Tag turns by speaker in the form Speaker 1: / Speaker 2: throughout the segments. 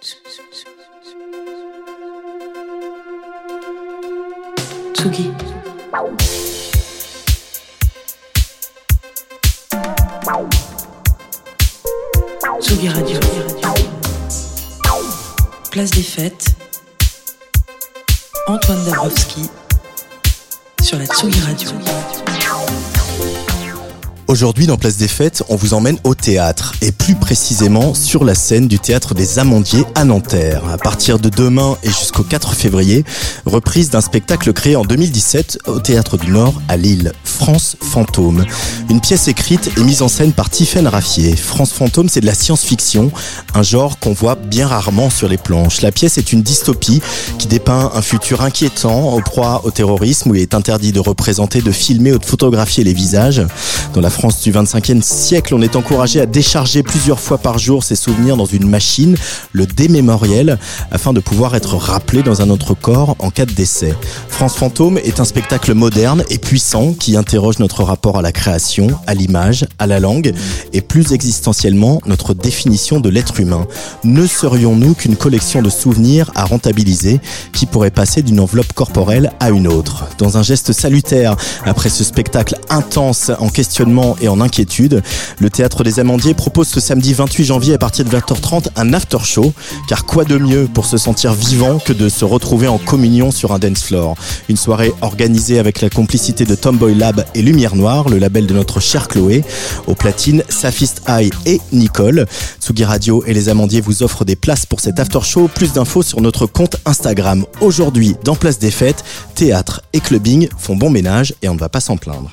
Speaker 1: Tsugi. Tsugi Radio. Place des fêtes. Antoine Dabrowski sur la Tsugi Radio.
Speaker 2: Aujourd'hui, dans Place des Fêtes, on vous emmène au théâtre, et plus précisément sur la scène du théâtre des Amandiers à Nanterre. À partir de demain et jusqu'au 4 février, reprise d'un spectacle créé en 2017 au Théâtre du Nord à Lille, France Fantôme. Une pièce écrite et mise en scène par Tiffaine Raffier. France Fantôme, c'est de la science-fiction, un genre qu'on voit bien rarement sur les planches. La pièce est une dystopie qui dépeint un futur inquiétant, au proie au terrorisme, où il est interdit de représenter, de filmer ou de photographier les visages. Dans la France du 25e siècle, on est encouragé à décharger plusieurs fois par jour ses souvenirs dans une machine, le démémoriel, afin de pouvoir être rappelé dans un autre corps en cas de décès. France Fantôme est un spectacle moderne et puissant qui interroge notre rapport à la création, à l'image, à la langue et plus existentiellement notre définition de l'être humain. Ne serions-nous qu'une collection de souvenirs à rentabiliser qui pourrait passer d'une enveloppe corporelle à une autre? Dans un geste salutaire, après ce spectacle intense en questionnement et en inquiétude, le Théâtre des Amandiers propose ce samedi 28 janvier à partir de 20h30 un after show, car quoi de mieux pour se sentir vivant que de se retrouver en communion sur un dance floor? Une soirée organisée avec la complicité de Tomboy Lab et Lumière Noire, le label de notre chère Chloé, au platine Safist Eye et Nicole. Tsugi Radio et les Amandiers vous offrent des places pour cet after show. Plus d'infos sur notre compte Instagram. Aujourd'hui, dans Place des Fêtes, théâtre et clubbing font bon ménage et on ne va pas s'en plaindre.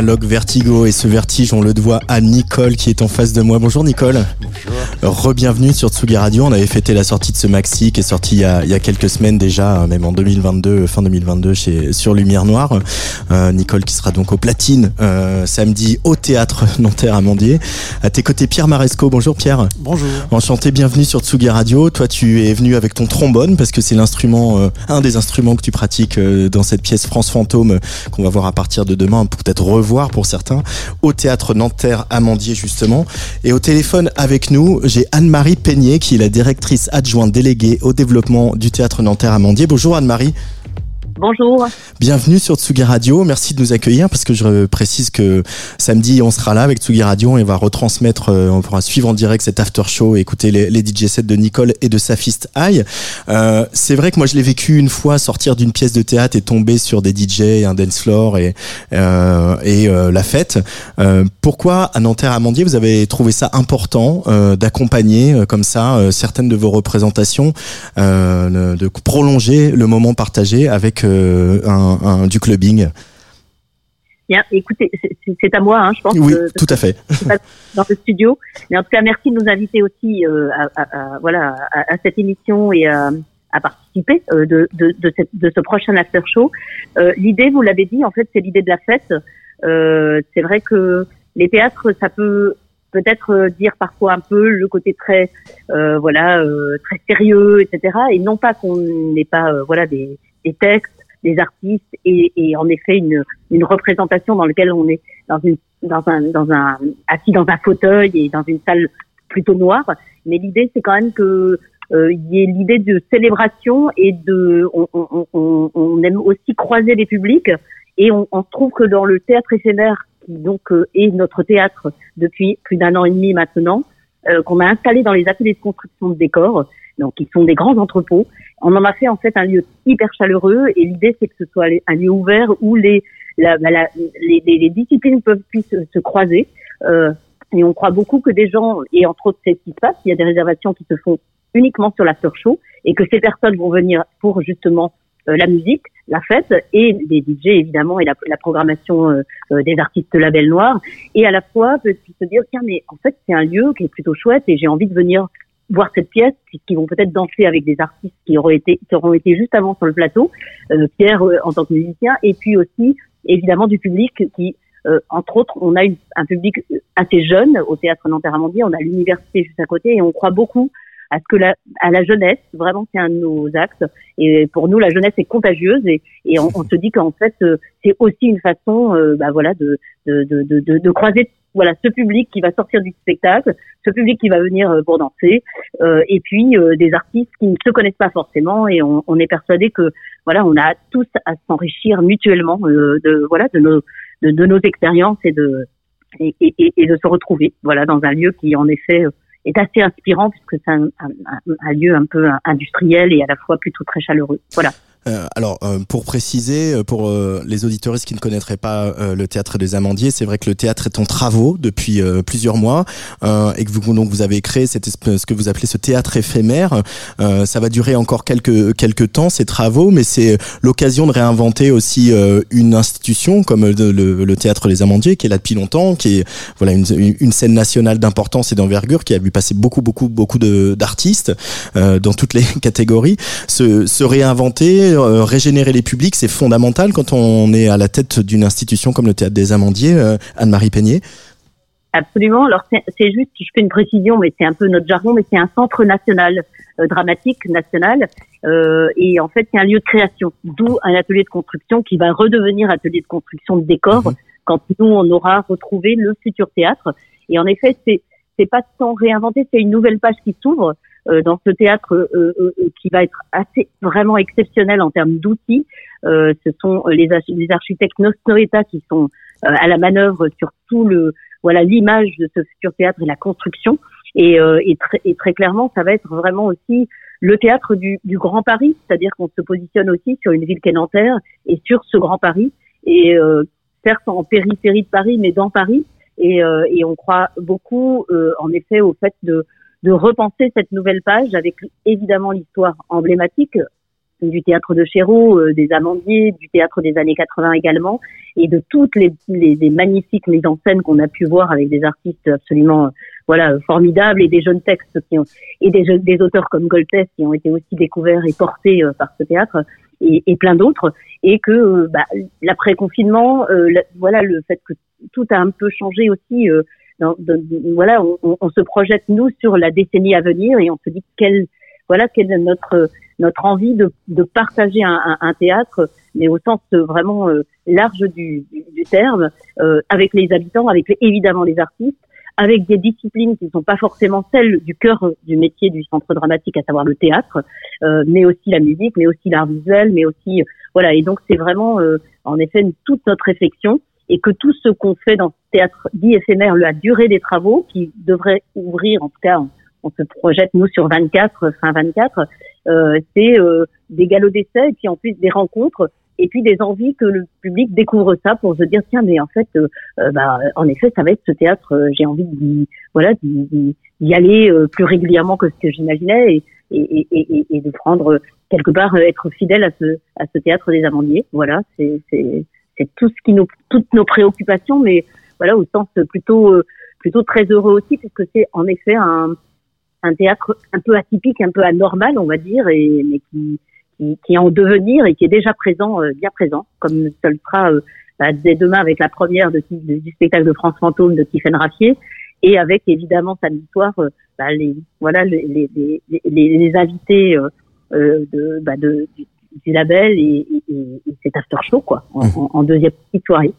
Speaker 2: Analogue Vertigo et ce vertige, on le doit à Nicole qui est en face de moi. Bonjour Nicole. Re-bienvenue sur Tsugi Radio. On avait fêté la sortie de ce maxi qui est sorti il y a, il y a quelques semaines déjà, même en 2022, fin 2022 chez sur Lumière Noire. Euh, Nicole qui sera donc au platine euh, samedi au théâtre Nanterre à Mandier. À tes côtés Pierre Maresco. Bonjour Pierre.
Speaker 3: Bonjour.
Speaker 2: Enchanté, bienvenue sur Tsugi Radio. Toi tu es venu avec ton trombone parce que c'est l'instrument, euh, un des instruments que tu pratiques euh, dans cette pièce France Fantôme qu'on va voir à partir de demain, peut-être revoir pour certains, au théâtre Nanterre Amandier justement. Et au téléphone avec nous, j'ai Anne-Marie Peignet qui est la directrice adjointe déléguée au développement du théâtre Nanterre Amandier. Bonjour Anne-Marie.
Speaker 4: Bonjour.
Speaker 2: Bienvenue sur Tsugi Radio. Merci de nous accueillir parce que je précise que samedi on sera là avec Tsugi Radio et on va retransmettre, euh, on pourra suivre en direct cet after show et écouter les, DJ sets de Nicole et de Safist High. Euh, c'est vrai que moi je l'ai vécu une fois sortir d'une pièce de théâtre et tomber sur des DJ, un dance floor et euh, et euh, la fête. Euh, pourquoi à Nanterre Amandier vous avez trouvé ça important euh, d'accompagner comme ça certaines de vos représentations, de prolonger le moment partagé avec euh, un, un, du clubbing
Speaker 4: Bien, écoutez, c'est à moi, hein, je pense.
Speaker 2: Oui, tout à fait.
Speaker 4: Dans le studio, mais en tout cas, merci de nous inviter aussi, euh, à, à, voilà, à, à, cette émission et à, participer euh, de, de, de, cette, de, ce prochain after show. L'idée, vous l'avez dit, en fait, c'est l'idée de la fête. C'est vrai que les théâtres, ça peut peut-être dire parfois un peu le côté très, euh, voilà, très sérieux, etc. Et non pas qu'on n'ait pas, voilà, des, des textes des artistes et, et, en effet une, une représentation dans laquelle on est dans une dans un dans un assis dans un fauteuil et dans une salle plutôt noire. Mais l'idée c'est quand même que euh, il y ait l'idée de célébration et de on, on, on, on, aime aussi croiser les publics et on, on trouve que dans le théâtre éphémère qui donc euh, est notre théâtre depuis plus d'un an et demi maintenant euh, qu'on a installé dans les ateliers de construction de décors donc qui sont des grands entrepôts on en a fait en fait un lieu hyper chaleureux et l'idée c'est que ce soit un lieu ouvert où les, la, bah, la, les, les, disciplines peuvent puissent se croiser. Euh, et on croit beaucoup que des gens, et entre autres c'est ce qui se passe, il y a des réservations qui se font uniquement sur la l'after show et que ces personnes vont venir pour justement euh, la musique, la fête et les DJ évidemment et la, la programmation euh, euh, des artistes label noir et à la fois peut se dire tiens mais en fait c'est un lieu qui est plutôt chouette et j'ai envie de venir voir cette pièce, puisqu'ils vont peut-être danser avec des artistes qui auraient été, qui auront été juste avant sur le plateau, euh, Pierre euh, en tant que musicien, et puis aussi évidemment du public qui, euh, entre autres, on a une, un public assez jeune au théâtre Nanterre Amandier, on a l'université juste à côté, et on croit beaucoup à ce que la, à la jeunesse, vraiment c'est un de nos axes. Et pour nous, la jeunesse est contagieuse et, et on, on se dit qu'en fait c'est aussi une façon, bah voilà, de de, de, de, de croiser voilà ce public qui va sortir du spectacle, ce public qui va venir euh, pour danser, euh, et puis euh, des artistes qui ne se connaissent pas forcément, et on, on est persuadé que voilà, on a tous à s'enrichir mutuellement euh, de voilà de nos de, de nos expériences et de et, et, et, de se retrouver voilà dans un lieu qui en effet est assez inspirant puisque c'est un, un, un, lieu un peu industriel et à la fois plutôt très chaleureux. Voilà.
Speaker 2: Euh, alors, euh, pour préciser, euh, pour les auditeuristes qui ne connaîtraient pas le théâtre des Amandiers, c'est vrai que le théâtre est en travaux depuis plusieurs mois et que vous donc vous avez créé cette ce que vous appelez ce théâtre éphémère. ça va durer encore quelques quelques temps ces travaux, mais c'est l'occasion de réinventer aussi une institution comme le, le, théâtre des Amandiers qui est là depuis longtemps, qui est voilà une, une scène nationale d'importance et d'envergure qui a vu passer beaucoup beaucoup beaucoup d'artistes dans toutes les catégories. Se, se réinventer euh, régénérer les publics, c'est fondamental quand on est à la tête d'une institution comme le Théâtre des Amandiers. Euh, Anne-Marie Peignet
Speaker 4: Absolument. Alors c'est juste, je fais une précision, mais c'est un peu notre jargon, mais c'est un centre national euh, dramatique national, et en fait c'est un lieu de création, d'où un atelier de construction qui va redevenir atelier de construction de décors mhm. quand nous on aura retrouvé le futur théâtre. Et en effet c'est c'est pas sans réinventer, c'est une nouvelle page qui s'ouvre dans ce théâtre euh, euh, qui va être assez vraiment exceptionnel en termes d'outils. ce sont les, les architectes Nostorita qui sont à la manœuvre sur tout le voilà l'image de ce futur théâtre et la construction. Et, et, très, et, très, clairement, ça va être vraiment aussi le théâtre du, du Grand Paris, c'est-à-dire qu'on se positionne aussi sur une ville qu'est et sur ce Grand Paris, et euh, certes en périphérie de Paris, mais dans Paris. Et, euh, et on croit beaucoup, euh, en effet, au fait de de repenser cette nouvelle page avec évidemment l'histoire emblématique du théâtre de Chéreau, euh, des Amandiers, du théâtre des années 80 également, et de toutes les, les, magnifiques mises en scène qu'on a pu voir avec des artistes absolument euh, voilà formidables et des jeunes textes qui ont et des, des auteurs comme Goltes qui ont été aussi découverts et portés euh, par ce théâtre et, et plein d'autres et que bah, l'après confinement voilà le fait que tout a un peu changé aussi dans, voilà on, on, se projette nous sur la décennie à venir et on se dit quelle voilà quelle est notre notre envie de, de partager un, un, un, théâtre, mais au sens vraiment euh, large du, du, terme, euh, avec les habitants, avec évidemment les artistes, avec des disciplines qui ne sont pas forcément celles du cœur du métier du centre dramatique, à savoir le théâtre, euh, mais aussi la musique, mais aussi l'art visuel, mais aussi voilà. Et donc c'est vraiment en effet toute notre réflexion et que tout ce qu'on fait dans ce théâtre dit éphémère, la durée des travaux, qui devrait ouvrir en tout cas on se projette nous sur 24, fin 24, euh, c'est euh, des galops d'essai et puis en plus des rencontres et puis des envies que le public découvre ça pour se dire tiens mais en fait euh, bah en effet ça va être ce théâtre j'ai envie d'y voilà d'y aller plus régulièrement que ce que j'imaginais et, et, et, et, de prendre quelque part être fidèle à ce à ce théâtre des amandiers. Voilà c'est c'est tout ce qui nous toutes nos préoccupations mais voilà au sens plutôt plutôt très heureux aussi puisque c'est en effet un un théâtre un peu atypique, un peu anormal, on va dire, et, mais qui, qui, qui est en devenir et qui est déjà présent, euh, bien présent, comme ce le sera euh, bah, dès demain avec la première de, du spectacle de France Fantôme de Tiffaine Raffier, et avec évidemment samedi soir euh, bah, les voilà les, les, les, les invités de, bah, de, du, label et, et, et, cet after show quoi, en, mmh. en deuxième petite soirée.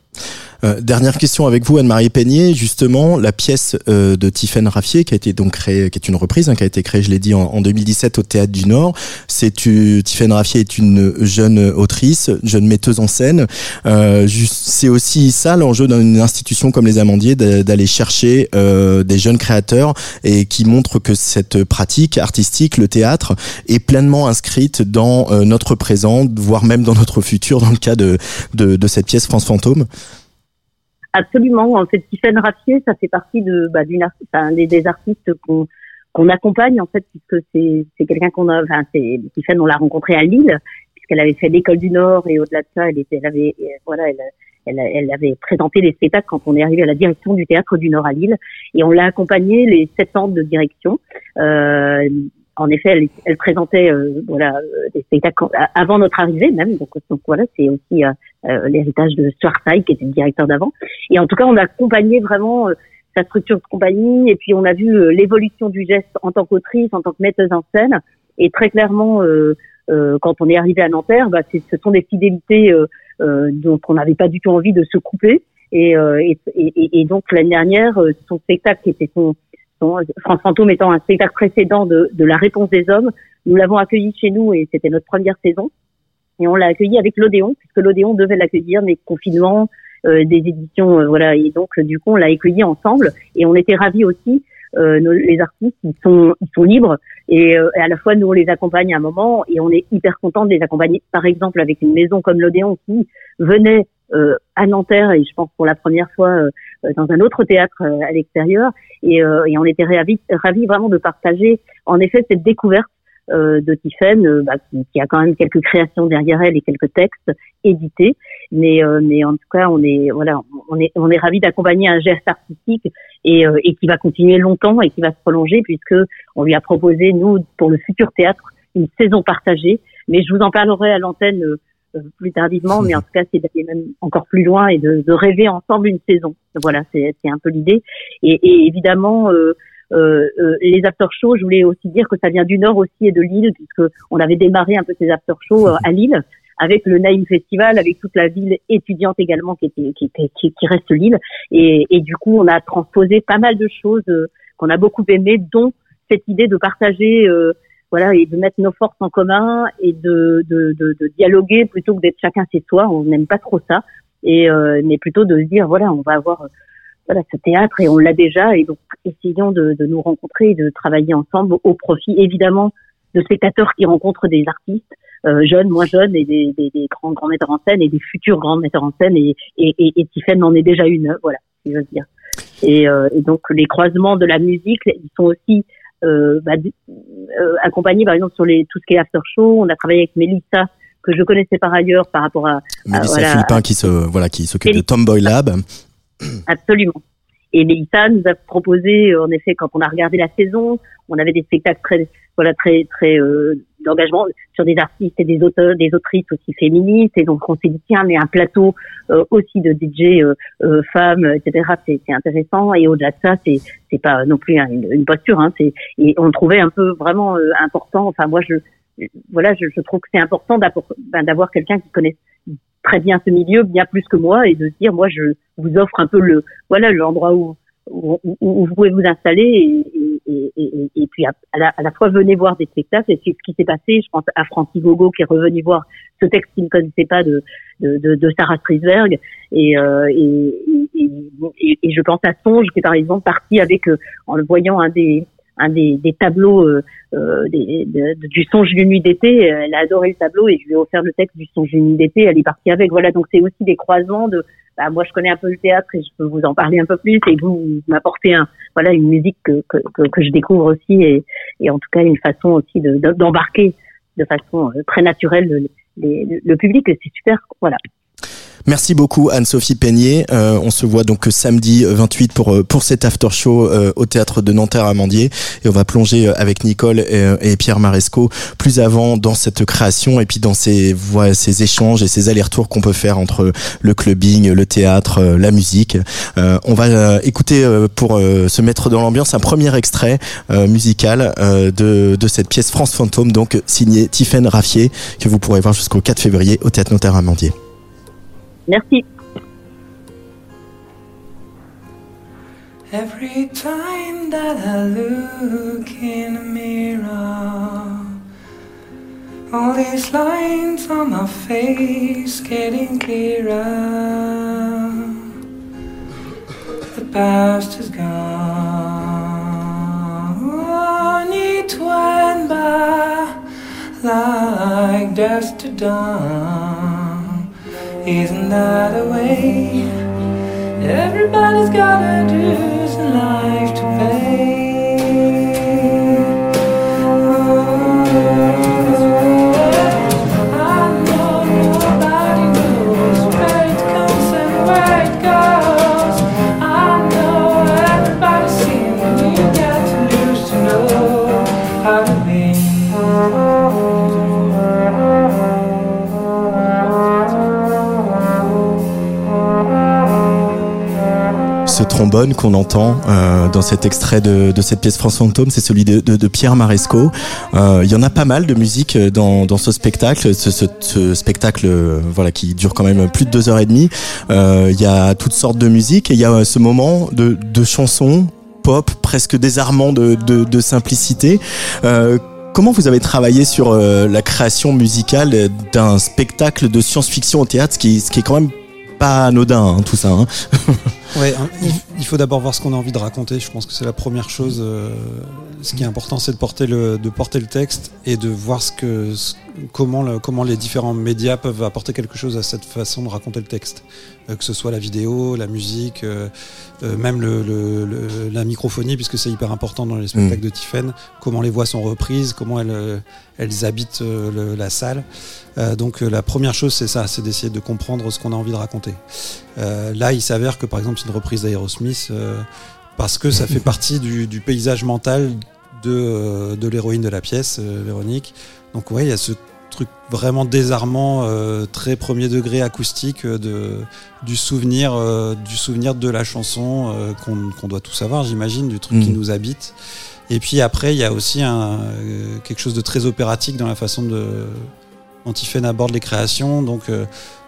Speaker 2: Euh, dernière question avec vous, Anne-Marie Peignet. Justement, la pièce euh, de Tiffaine Raffier, qui a été donc créée, qui est une reprise, hein, qui a été créée, je l'ai dit, en, 2017 au Théâtre du Nord. C'est Tiffaine Raffier est une jeune autrice, jeune metteuse en scène. Euh, c'est aussi ça l'enjeu d'une institution comme les Amandiers, d'aller chercher des jeunes créateurs et qui montrent que cette pratique artistique, le théâtre, est pleinement inscrite dans notre présent, voire même dans notre futur, dans le cas de, de, de cette pièce France Fantôme.
Speaker 4: Absolument. En fait, Tiffaine Raffier, ça fait partie de bah, d'une enfin, des, artistes qu'on qu'on accompagne en fait, puisque c'est c'est quelqu'un qu'on a. Enfin, c'est Tiffaine, on l'a rencontrée à Lille, puisqu'elle avait fait l'école du Nord et au-delà de ça, elle était, elle avait, voilà, elle, elle, elle, avait présenté des spectacles quand on est arrivé à la direction du théâtre du Nord à Lille, et on l'a accompagnée les sept ans de direction. Euh, en effet, elle, elle présentait euh, voilà euh, des spectacles avant notre arrivée même. Donc, donc voilà, c'est aussi euh, l'héritage de Stuart qui était le directeur d'avant. Et en tout cas, on a accompagné vraiment sa structure de compagnie et puis on a vu l'évolution du geste en tant qu'autrice, en tant que metteuse en scène. Et très clairement, quand on est arrivé à Nanterre, bah, ce sont des fidélités dont on n'avait pas du tout envie de se couper. Et, et, et, et donc l'année dernière, son spectacle qui était son France Fantôme étant un spectacle précédent de, La Réponse des Hommes, nous l'avons accueilli chez nous et c'était notre première saison. Et on l'a accueilli avec l'Odéon, puisque l'Odéon devait l'accueillir, mais confinement, euh, des éditions, euh, voilà. Et donc, du coup, on l'a accueilli ensemble et on était ravis aussi. Euh, les artistes, ils sont, ils sont libres et, euh, à la fois nous on les accompagne à un moment et on est hyper content de les accompagner. Par exemple, avec une maison comme l'Odéon qui venait euh, à Nanterre et je pense pour la première fois euh, dans un autre théâtre euh, à l'extérieur. Et, et, on était ravis, ravis vraiment de partager en effet cette découverte de Tiffaine bah, qui, qui, a quand même quelques créations derrière elle et quelques textes édités. Mais mais en tout cas on est voilà on est on est ravis d'accompagner un geste artistique et, et qui va continuer longtemps et qui va se prolonger puisque on lui a proposé nous pour le futur théâtre une saison partagée. Mais je vous en parlerai à l'antenne euh, plus tardivement, mais en tout cas, c'est d'aller même encore plus loin et de, de rêver ensemble une saison. Voilà, c'est un peu l'idée. Et, et, évidemment, euh, euh, euh, les after shows, je voulais aussi dire que ça vient du Nord aussi et de Lille, puisque on avait démarré un peu ces after shows euh, à Lille avec le Naïm Festival, avec toute la ville étudiante également qui, était, qui, qui, qui reste Lille. Et, et, du coup, on a transposé pas mal de choses qu'on a beaucoup aimées, dont cette idée de partager voilà, et de mettre nos forces en commun et de, de, de, de dialoguer plutôt que d'être chacun chez soi. On n'aime pas trop ça, et euh, mais plutôt de se dire voilà, on va avoir voilà ce théâtre et on l'a déjà, et donc essayons de, de nous rencontrer et de travailler ensemble au profit évidemment de spectateurs qui rencontrent des artistes euh, jeunes, moins jeunes, et des, des, des, grands grands metteurs en scène et des futurs grands metteurs en scène, et et, et, et en est déjà une, voilà, je veux dire. Et, euh, et donc les croisements de la musique, ils sont aussi bah, accompagné par exemple sur les tout ce qui est after show. On a travaillé avec Mélissa que je connaissais par ailleurs par rapport à
Speaker 2: Mélissa voilà, Philippin qui se voilà qui s'occupe de Tomboy Lab.
Speaker 4: Absolument. Et Mélissa nous a proposé, en effet, quand on a regardé la saison, on avait des spectacles très, voilà, très, très euh, d'engagement sur des artistes et des auteurs, des autrices aussi féministes. Et donc on s'est dit tiens, mais un plateau euh, aussi de DJ euh, euh, femmes, etc. C'est, intéressant. Et au-delà de ça, c'est, c'est pas non plus une, une posture. Hein, c'est, et on trouvait un peu vraiment euh, important. Enfin moi je voilà, je, je trouve que c'est important ben, d'avoir quelqu'un qui connaisse très bien ce milieu, bien plus que moi, et de se dire, moi, je vous offre un peu le, voilà, l'endroit où, où, où, vous pouvez vous installer et, et, puis à, la, fois venez voir des spectacles. Et c'est ce qui s'est passé. Je pense à Francis Gogo qui est revenu voir ce texte qu'il ne connaissait pas de, de, Sarah Strisberg. Et, euh, et, et, je pense à Songe qui est par exemple parti avec, euh, en le voyant un des un des, des tableaux euh, euh des, du songe d'une nuit d'été. Elle a adoré le tableau et je lui ai offert le texte du songe d'une nuit d'été. Elle est partie avec. Voilà, donc c'est aussi des croisements de. Bah, moi, je connais un peu le théâtre et je peux vous en parler un peu plus. Et vous, m'apportez un, voilà, une musique que, que, que, je découvre aussi et, et en tout cas une façon aussi d'embarquer de, façon euh, très naturelle le, le, le public. C'est super. Voilà.
Speaker 2: Merci beaucoup Anne-Sophie Peignet. Euh, on se voit donc samedi 28 pour euh, pour cet after show euh, au théâtre de Nanterre à Mandier et on va plonger avec Nicole et, Pierre Maresco plus avant dans cette création et puis dans ces voix, ces échanges et ces allers-retours qu'on peut faire entre le clubbing, le théâtre, la musique. on va écouter pour se mettre dans l'ambiance un premier extrait musical de de cette pièce France Fantôme donc signée Tiffaine Raffier que vous pourrez voir jusqu'au 4 février au théâtre Nanterre à Mandier.
Speaker 4: Merci.
Speaker 3: Every time that I look in a mirror, all these lines on my face getting clearer. The past is gone, it went by like dust to dawn. Isn't that a way? Everybody's gotta do some life to pay.
Speaker 2: Trombone qu'on entend euh, dans cet extrait de, cette pièce France Fantôme, c'est celui de, Pierre Maresco. Euh, il y en a pas mal de musique dans, dans ce spectacle, ce, spectacle voilà qui dure quand même plus de deux heures et demie. Euh, il y a toutes sortes de musique et il y a ce moment de, chansons pop presque désarmant de, simplicité. Euh, Comment vous avez travaillé sur euh, la création musicale d'un spectacle de science-fiction au théâtre, ce qui, ce qui est quand même pas anodin hein, tout ça. Hein.
Speaker 5: ouais, hein, il faut d'abord voir ce qu'on a envie de raconter. Je pense que c'est la première chose. Euh, ce qui est important, c'est de porter le de porter le texte et de voir ce que comment le, comment les différents médias peuvent apporter quelque chose à cette façon de raconter le texte, euh, que ce soit la vidéo, la musique, euh, même le, le, la microphonie, puisque c'est hyper important dans les spectacles mm. de Tiffen. Comment les voix sont reprises, comment elles elles habitent la salle. donc la première chose, c'est ça, c'est d'essayer de comprendre ce qu'on a envie de raconter. là, il s'avère que par exemple, c'est une reprise d'Aerosmith euh, parce que ça fait partie du, paysage mental de, euh, de l'héroïne de la pièce, euh, Véronique. Donc ouais, il y a ce truc vraiment désarmant, très premier degré acoustique de, du, souvenir, du souvenir de la chanson qu'on doit tout savoir, j'imagine, du truc qui mm. nous habite. Et puis après, il y a aussi un, quelque chose de très opératique dans la façon de, dont Tiffen aborde les créations. Donc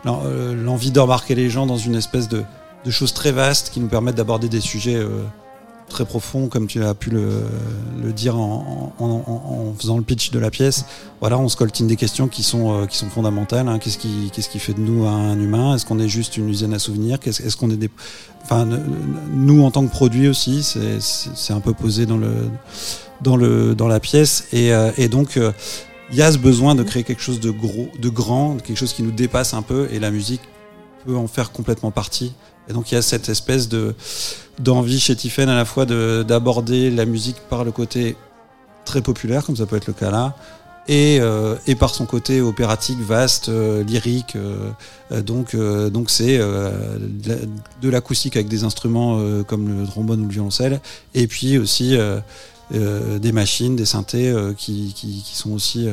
Speaker 5: l'envie d'embarquer les gens dans une espèce de de choses très vastes qui nous permettent d'aborder des sujets euh, très profonds, comme tu as pu le, dire en, faisant le pitch de la pièce. Voilà, on se coltine des questions qui sont, euh, qui sont fondamentales. Hein. Qu'est-ce qui, qu'est-ce qui fait de nous un humain? Est-ce qu'on est juste une usine à souvenirs? Est-ce qu'on est des, enfin, nous en tant que produit aussi, c'est un peu posé dans le, dans le, dans la pièce, et, euh, et donc. il y a ce besoin de créer quelque chose de gros, de grand, quelque chose qui nous dépasse un peu, et la musique peut en faire complètement partie. Et donc il y a cette espèce de d'envie chez Tiffen à la fois d'aborder la musique par le côté très populaire, comme ça peut être le cas là, et, euh, et par son côté opératique, vaste, euh, lyrique. euh, donc, euh, donc c'est euh, de la- de l'acoustique avec des instruments comme le trombone ou le violoncelle, et puis aussi des machines, des synthés qui, qui, qui sont aussi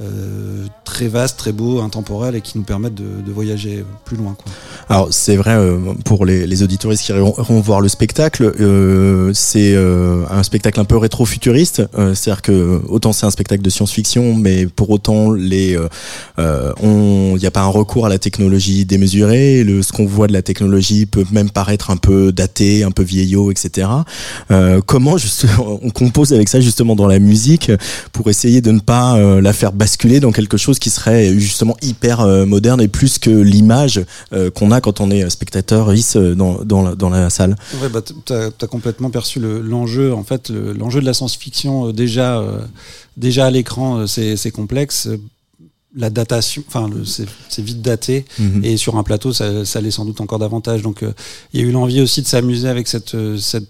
Speaker 5: euh, très vastes, très beaux, intemporels et qui nous permettent de, de voyager plus loin. Quoi.
Speaker 2: Alors c'est vrai euh, pour les, les auditoristes qui iront, voir le spectacle, euh, c'est euh, un spectacle un peu rétro-futuriste. Euh, C'est-à-dire que autant c'est un spectacle de science-fiction, mais pour autant les, il n'y a pas un recours à la technologie démesurée. Le, ce qu'on voit de la technologie peut même paraître un peu daté, un peu vieillot, etc. Comment on compose avec ça justement dans la musique pour essayer de ne pas la faire basculer dans quelque chose qui serait justement hyper euh, moderne et plus que l'image euh, qu'on a quand on est spectateur is euh, dans, dans, la, dans la salle.
Speaker 5: Ouais, bah, t- t'as as complètement perçu le- l'enjeu. en fait, le- l'enjeu de la science-fiction euh, déjà, euh, déjà à l'écran, euh, c'est complexe. Euh, La datation, enfin, c'est vite daté.
Speaker 2: Mhm.
Speaker 5: Et sur un plateau, ça, ça l'est sans doute encore davantage. Donc, euh, il y a eu l'envie aussi de s'amuser avec cette, euh, cette,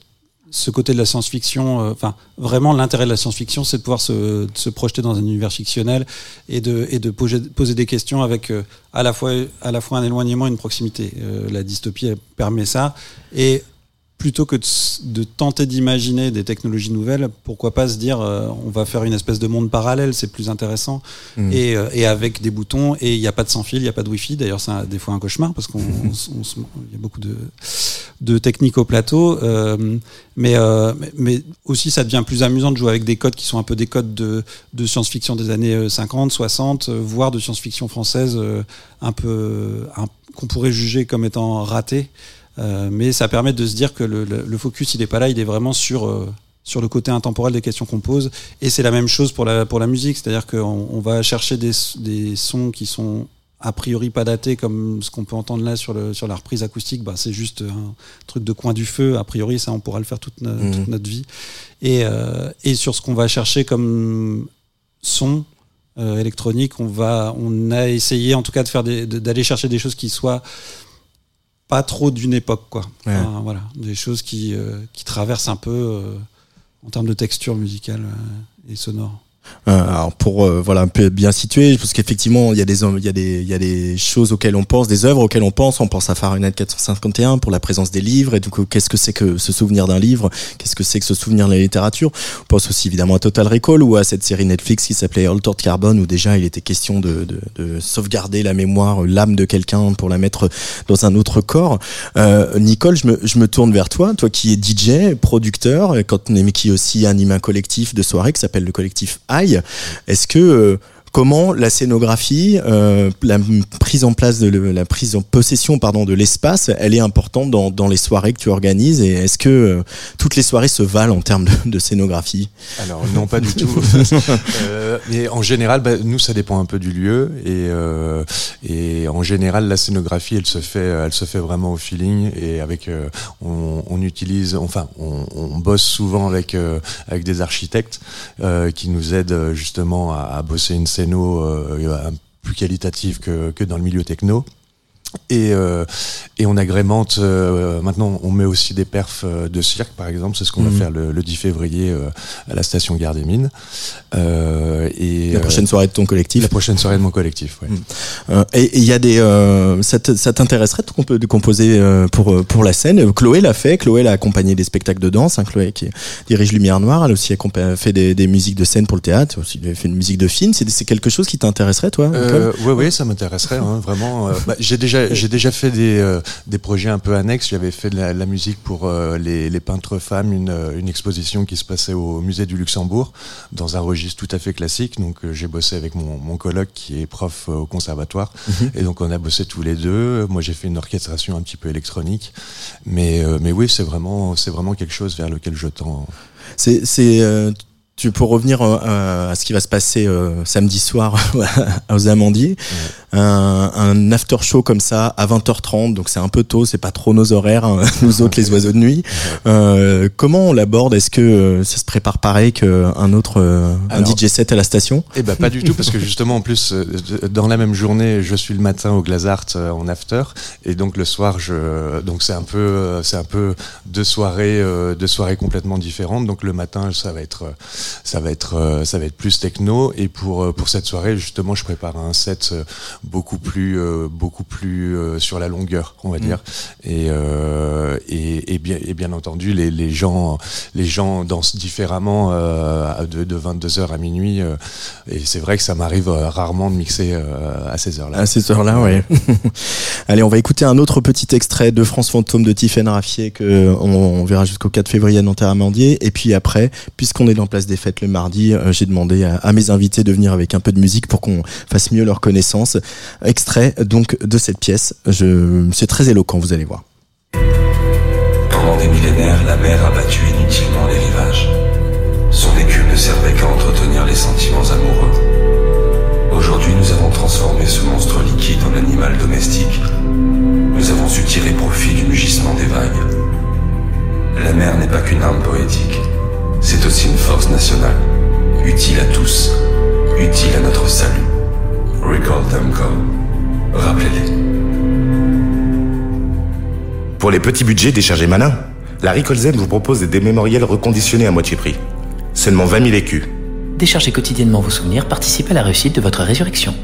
Speaker 5: ce côté de la science-fiction. euh, Enfin, vraiment, l'intérêt de la science-fiction, c'est de pouvoir se, projeter dans un univers fictionnel et de, poser, des questions avec euh, à la fois, un éloignement et une proximité. Euh, la dystopie permet ça. Et plutôt que de, tenter d'imaginer des technologies nouvelles, pourquoi pas se dire euh, on va faire une espèce de monde parallèle, c'est plus intéressant et, euh, et avec des boutons et il n'y a pas de sans fil, il n'y a pas de wifi. D'ailleurs, c'est des fois un cauchemar parce qu'on on s- on se- il y a beaucoup de, de techniques au plateau, euh, mais, mais- aussi ça devient plus amusant de jouer avec des codes qui sont un peu des codes de, de science-fiction des années euh, 50, 60, euh, voire de science-fiction française un peu un- qu'on pourrait juger comme étant raté. Euh, mais ça permet de se dire que le, le- le focus il est pas là, il est vraiment sur euh, sur le côté intemporel des questions qu'on pose. Et c'est la même chose pour la pour la musique, c'est-à-dire qu'on on va chercher des, des sons qui sont a priori pas datés comme ce qu'on peut entendre là sur le sur la reprise acoustique. Bah c'est juste un truc de coin du feu. A priori ça on pourra le faire toute, no-
Speaker 2: Mhm.
Speaker 5: toute notre vie. Et euh, et sur ce qu'on va chercher comme son euh, électronique, on va on a essayé en tout cas de faire d'aller chercher des choses qui soient pas trop d'une époque, quoi.
Speaker 2: Ouais.
Speaker 5: Enfin, voilà, des choses qui, euh, qui traversent un peu euh, en termes de texture musicale euh, et sonore.
Speaker 2: Euh, alors pour euh, voilà un peu bien situé, parce qu'effectivement il y a des il y a des il y a des choses auxquelles on pense, des œuvres auxquelles on pense. On pense à Fahrenheit 451 pour la présence des livres et du coup qu'est-ce que c'est que se souvenir d'un livre, qu'est-ce que c'est que se souvenir de la littérature? On pense aussi évidemment à Total Recall ou à cette série Netflix qui s'appelait Altered Carbon où déjà il était question de, de, de sauvegarder la mémoire, l'âme de quelqu'un pour la mettre dans un autre corps. Euh, Nicole, je me, je me tourne vers toi, toi qui es DJ, producteur, quand, mais qui aussi anime un collectif de soirée qui s'appelle le collectif Est-ce que euh, comment la scénographie, euh, la prise en place de le- la prise en possession pardon de l'espace, elle est importante dans, dans les soirées que tu organises et est-ce que euh, toutes les soirées se valent en termes de, de scénographie?
Speaker 6: Alors non, pas du tout. Euh, mais en général, bah, nous, ça dépend un peu du lieu et et en général, la scénographie, elle se fait, elle se fait vraiment au feeling et avec, on, on utilise, enfin, on, on bosse souvent avec avec des architectes qui nous aident justement à, à bosser une euh, plus qualitative que que dans le milieu techno. Et, euh, et on agrémente, euh, maintenant on met aussi des perfs euh, de cirque par exemple, c'est ce qu'on
Speaker 2: Mhm.
Speaker 6: va faire le, le 10 février euh, à la station Gare des Mines. Et
Speaker 2: La prochaine soirée de ton collectif
Speaker 6: la prochaine soirée de mon collectif. Ouais.
Speaker 2: Euh, et il y a des, ça t'intéresserait de, comp- de composer pour pour la scène? Chloé l'a fait. Chloé l'a accompagné des spectacles de danse. Hein, Chloé qui dirige Lumière Noire, elle a aussi accompa- fait des, des musiques de scène pour le théâtre. Aussi, elle a fait une musique de film. C'est quelque chose qui t'intéresserait, toi
Speaker 6: ouais, ouais, ça m'intéresserait hein, vraiment. bah, j'ai déjà, j'ai déjà fait des euh, des projets un peu annexes. J'avais fait de la, la musique pour euh, les, les peintres femmes, une, euh, une exposition qui se passait au musée du Luxembourg dans un registre tout à fait classique. Donc j'ai bossé avec mon, mon coloc qui est prof au conservatoire, et donc on a bossé tous les deux. Moi j'ai fait une orchestration un petit peu électronique, mais mais oui, c'est vraiment vraiment quelque chose vers lequel je tends.
Speaker 2: C'est, tu pour revenir euh, à ce qui va se passer euh, samedi soir aux Amandiers. un, un after show comme ça à 20h30, donc c'est un peu tôt, c'est pas trop nos horaires, hein, nous autres les oiseaux de nuit. Euh, comment on l'aborde? Est-ce que euh, ça se prépare pareil qu'un autre euh, un DJ set à la station?
Speaker 6: Eh ben pas du tout parce que justement en plus euh, dans la même journée je suis le matin au Glazart euh, en after et donc le soir je donc c'est un peu euh, c'est un peu deux soirées euh, deux soirées complètement différentes. Donc le matin ça va être euh, ça va être euh, ça va être plus techno et pour euh, pour cette soirée justement je prépare un set euh, beaucoup plus beaucoup plus sur la longueur on va dire et, et et bien et bien entendu les les gens les gens dansent différemment de, de 22h à minuit et c'est vrai que ça m'arrive rarement de mixer à ces heures-là.
Speaker 2: À cette heure-là, ouais. Allez, on va écouter un autre petit extrait de France Fantôme de Tiffaine Raffier que on, on verra jusqu'au 4 février à Nanterre-Amandier. Et puis après, puisqu'on est dans Place des Fêtes le mardi, euh, j'ai demandé à, mes invités de venir avec un peu de musique pour qu'on fasse mieux leur connaissance. Extrait donc de cette pièce. C'est très éloquent, vous allez voir.
Speaker 7: Pendant des millénaires, la mer a battu inutilement les rivages. Son écume ne servait qu'à entretenir les sentiments amoureux. Aujourd'hui, nous avons transformé ce monstre liquide en animal domestique. Nous avons su tirer profit du mugissement des vagues. La mer n'est pas qu'une arme poétique, c'est aussi une force nationale, utile à tous, utile à notre salut. Recall them go. Rappelez-les.
Speaker 8: Pour les petits budgets déchargés malins, la Ricolzen vous propose des mémoriels reconditionnés à moitié prix. Seulement 20 000 écus.
Speaker 1: Déchargez quotidiennement vos souvenirs, participez à la réussite de votre résurrection.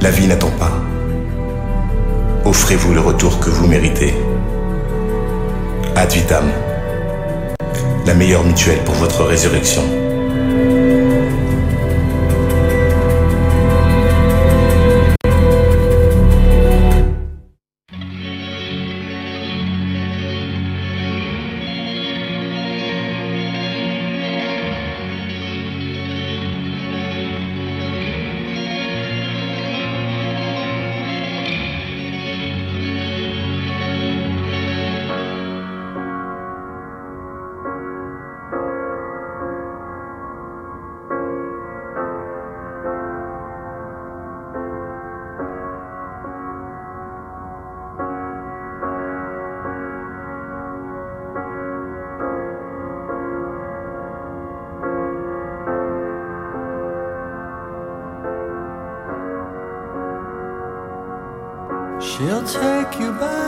Speaker 8: La vie n'attend pas. Offrez-vous le retour que vous méritez. Ad vitam. La meilleure mutuelle pour votre résurrection.
Speaker 9: Take you back.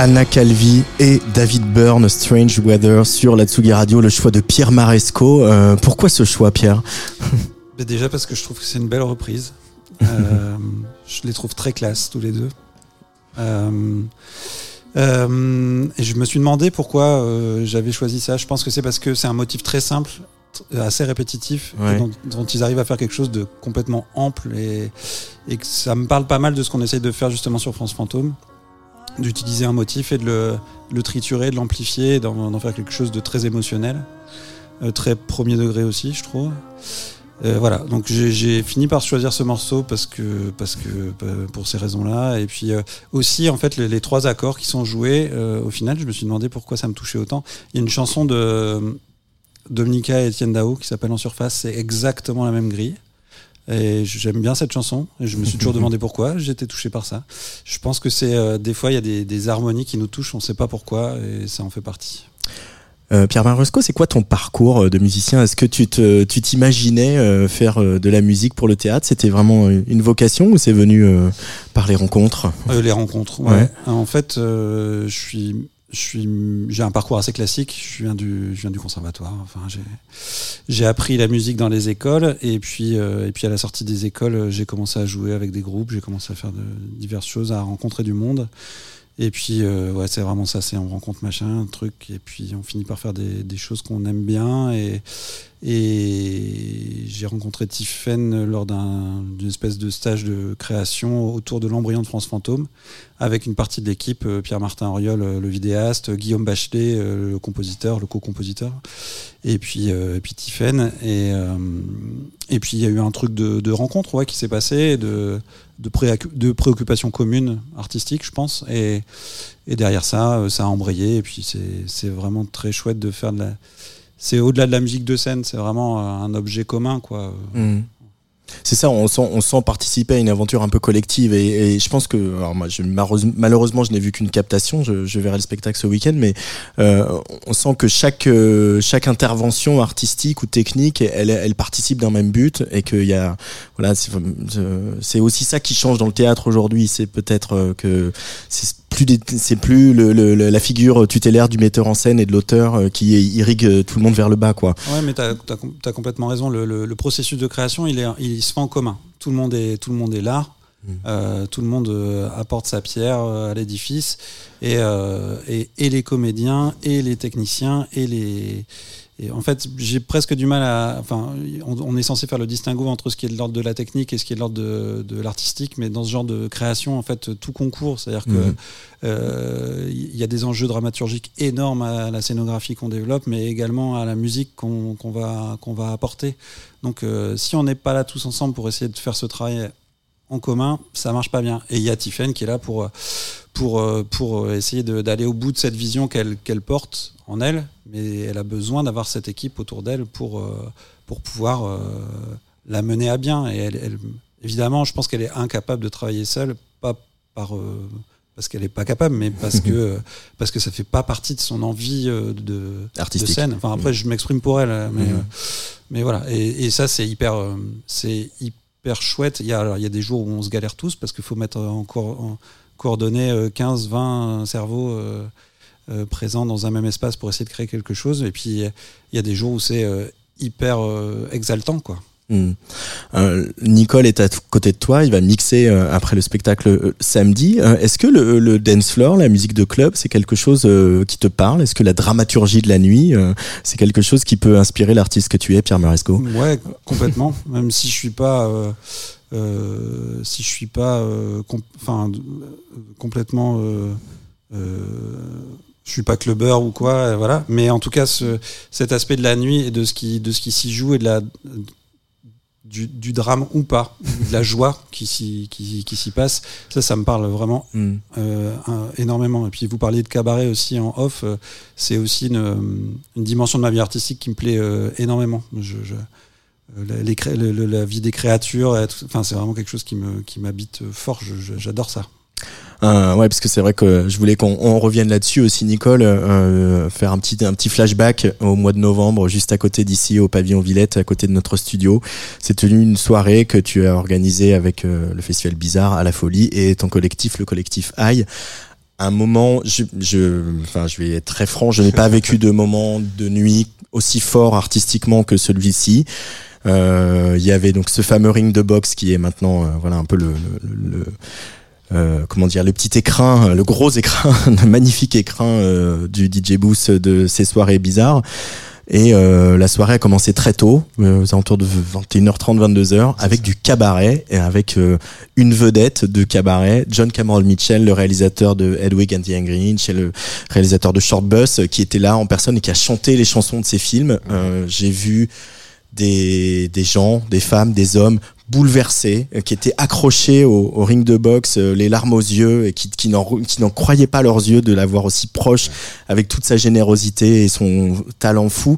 Speaker 2: Anna Calvi et David Byrne, Strange Weather sur la Tsugi Radio, le choix de Pierre Maresco. Euh, pourquoi ce choix, Pierre?
Speaker 5: Mais Déjà parce que je trouve que c'est une belle reprise. Euh, je les trouve très classe tous les deux. Euh, et je me suis demandé pourquoi j'avais choisi ça. Je pense que c'est parce que c'est un motif très simple, assez répétitif,
Speaker 2: Ouais.
Speaker 5: dont, dont ils arrivent à faire quelque chose de complètement ample et, et que ça me parle pas mal de ce qu'on essaye de faire justement sur France Fantôme, d'utiliser un motif et de le, le triturer, de l'amplifier, d'en faire quelque chose de très émotionnel, euh, très premier degré aussi, je trouve. Euh, voilà, donc j'ai- fini par choisir ce morceau parce que parce que euh, pour ces raisons-là et puis aussi en fait les, trois accords qui sont joués au final je me suis demandé pourquoi ça me touchait autant. Il y a une chanson de Dominica et Etienne Dao qui s'appelle En surface, c'est exactement la même grille. Et j'aime bien cette chanson. Et je me suis toujours demandé pourquoi. J'étais touché par ça. Je pense que c'est euh, des fois il y a des, des harmonies qui nous touchent, on ne sait pas pourquoi, et ça en fait partie.
Speaker 2: Euh, Pierre Maresco, c'est quoi ton parcours euh, de musicien? Est-ce que tu te, tu t'imaginais euh, faire de la musique pour le théâtre? C'était vraiment une vocation ou c'est venu par les rencontres?
Speaker 5: Euh, les rencontres, ouais.
Speaker 2: Ouais.
Speaker 5: En fait, je suis, j'ai un parcours assez classique. Je viens du, je viens du conservatoire. Enfin, j'ai, appris la musique dans les écoles et puis, euh, et puis à la sortie des écoles, j'ai commencé à jouer avec des groupes. J'ai commencé à faire de, diverses choses, à rencontrer du monde. Et puis, euh, ouais, c'est vraiment ça. C'est on rencontre machin, un truc, et puis on finit par faire des, des choses qu'on aime bien. Et, et j'ai rencontré Tiffen lors d'un- d'une espèce de stage de création autour de l'embryon de France Fantôme, avec une partie de l'équipe, euh, Pierre-Martin Auriol, euh, le vidéaste, Guillaume Bachelet, euh, le compositeur, le co-compositeur, et puis, euh, et puis Tiffen. Et, puis il y a eu un truc de, rencontre qui s'est passé, de, de, préacu- de préoccupations communes artistiques, je pense. Et, derrière ça, ça a embrayé. Et puis c'est vraiment très chouette de faire de la. C'est au-delà de la musique de scène, c'est vraiment euh, un objet commun, quoi.
Speaker 2: Mm. C'est ça, on sent, participer à une aventure un peu collective et, je pense que, alors moi, malheureusement, je n'ai vu qu'une captation, je, verrai le spectacle ce week-end, mais euh, on sent que chaque euh, chaque intervention artistique ou technique, elle, participe d'un même but et qu'il y a, voilà, c'est aussi ça qui change dans le théâtre aujourd'hui, c'est peut-être que plus c'est plus le, la figure tutélaire du metteur en scène et de l'auteur euh, qui irrigue euh, tout le monde vers le bas, quoi.
Speaker 5: Ouais, mais tu as, complètement raison. Le, processus de création, il, est, il se fait en commun. Tout le monde est, tout le monde est là. Euh, tout le monde euh, apporte sa pierre euh, à l'édifice. Et, et, et les comédiens, et les techniciens, et les. Et en fait, j'ai presque du mal à. Enfin, on, on est censé faire le distinguo entre ce qui est de l'ordre de la technique et ce qui est de l'ordre de, de l'artistique, mais dans ce genre de création, en fait, tout concourt. C'est-à-dire que
Speaker 2: Mhm.
Speaker 5: euh, il y a des enjeux dramaturgiques énormes à la scénographie qu'on développe, mais également à la musique qu'on va, qu'on va apporter. Donc, euh, si on n'est pas là tous ensemble pour essayer de faire ce travail en commun, ça marche pas bien. Et il y a Tiffen qui est là pour, pour, euh, pour essayer d'aller au bout de cette vision qu'elle qu'elle porte en elle, mais elle a besoin d'avoir cette équipe autour d'elle pour, euh, pour pouvoir euh, la mener à bien. Et elle, elle- évidemment, je pense qu'elle est incapable de travailler seule, pas par euh, parce qu'elle n'est pas capable, mais parce que parce que ça fait pas partie de son envie de, de
Speaker 2: Artistique.
Speaker 5: scène. Enfin après,
Speaker 2: Mhm.
Speaker 5: je m'exprime pour elle, mais euh, mais voilà. Et, et ça, c'est hyper c'est hyper chouette. Il y a alors, il y a des jours où on se galère tous parce qu'il faut mettre en, co- en coordonnées euh, 15, 20 cerveaux. Euh, présents dans un même espace pour essayer de créer quelque chose et puis il y a des jours où c'est euh, hyper euh, exaltant quoi
Speaker 2: Hmm. Euh, Nicole est à côté de toi, il va mixer euh, après le spectacle euh, samedi. Est-ce que le, le dance floor, la musique de club, c'est quelque chose qui te parle? Est-ce que la dramaturgie de la nuit, c'est quelque chose qui peut inspirer l'artiste que tu es, Pierre Maresco?
Speaker 5: Ouais, complètement. Même si je suis pas, si je suis pas, com- complètement, je suis pas clubbeur ou quoi, euh, voilà. Mais en tout cas, ce, cet aspect de la nuit et de ce qui, de ce qui s'y joue et de la du, du drame ou pas, de la joie qui s'y qui, qui s'y passe, ça, ça me parle vraiment
Speaker 2: Hmm.
Speaker 5: euh, énormément. Et puis vous parliez de cabaret aussi en off, euh, c'est aussi une, une dimension de ma vie artistique qui me plaît euh, énormément. Je, je- la- les le- la vie des créatures, enfin c'est vraiment quelque chose qui me qui m'habite fort. J'adore ça.
Speaker 2: Euh, ouais, parce que c'est vrai que je voulais qu'on on revienne là-dessus aussi, Nicole, euh, faire un petit un petit flashback au mois de novembre, juste à côté d'ici, au pavillon Villette, à côté de notre studio. C'est tenu une soirée que tu as organisée avec euh, le festival Bizarre à la Folie et ton collectif, le collectif Aïe. un moment, je, je, enfin, je vais être très franc, je n'ai pas vécu de moment de nuit aussi fort artistiquement que celui-ci. Euh, Il y avait donc ce fameux ring de boxe qui est maintenant, euh, voilà, un peu le, le- le- euh, comment dire, le petit écrin, le gros écrin, le magnifique écrin euh, du DJ Booth de ces soirées bizarres. Et euh, la soirée a commencé très tôt, euh, aux alentours de 21h30, 22h, avec du cabaret et avec euh, une vedette de cabaret, John Cameron Mitchell, le réalisateur de Hedwig and the Angry Inch et le réalisateur de Short Bus, euh, qui était là en personne et qui a chanté les chansons de ses films. Euh, J'ai vu des, des gens, des femmes, des hommes bouleversés, euh, qui étaient accrochés au, ring de boxe, euh, les larmes aux yeux, et qui, n'en croyaient pas leurs yeux de l'avoir aussi proche, avec toute sa générosité et son talent fou.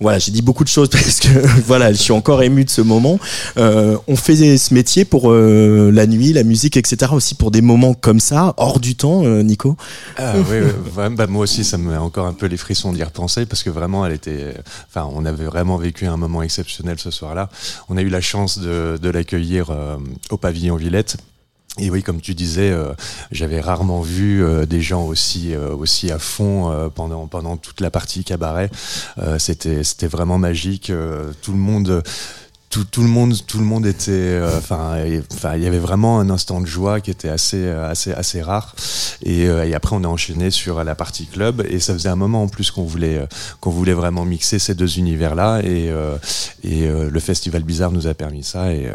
Speaker 2: Voilà, j'ai dit beaucoup de choses parce que voilà, je suis encore ému de ce moment. Euh, on fait ce métier pour la nuit, la musique, etc. Aussi pour des moments comme ça, hors du temps, Nico?
Speaker 6: Ah, oui, bah, moi aussi, ça me met encore un peu les frissons d'y repenser parce que vraiment, elle était. Enfin, on avait vraiment vécu un moment exceptionnel ce soir-là. On a eu la chance de l'accueillir euh, au pavillon Villette. Et oui, comme tu disais, euh, j'avais rarement vu euh, des gens aussi aussi à fond pendant pendant toute la partie cabaret. C'était c'était vraiment magique. tout le monde. Tout, tout le monde, tout le monde était, euh, enfin, il y avait vraiment un instant de joie qui était assez, euh, assez, assez rare. Et, euh, et après, on a enchaîné sur la partie club, et ça faisait un moment en plus qu'on voulait, euh, qu'on voulait vraiment mixer ces deux univers-là, et, et le festival bizarre nous a permis ça, et,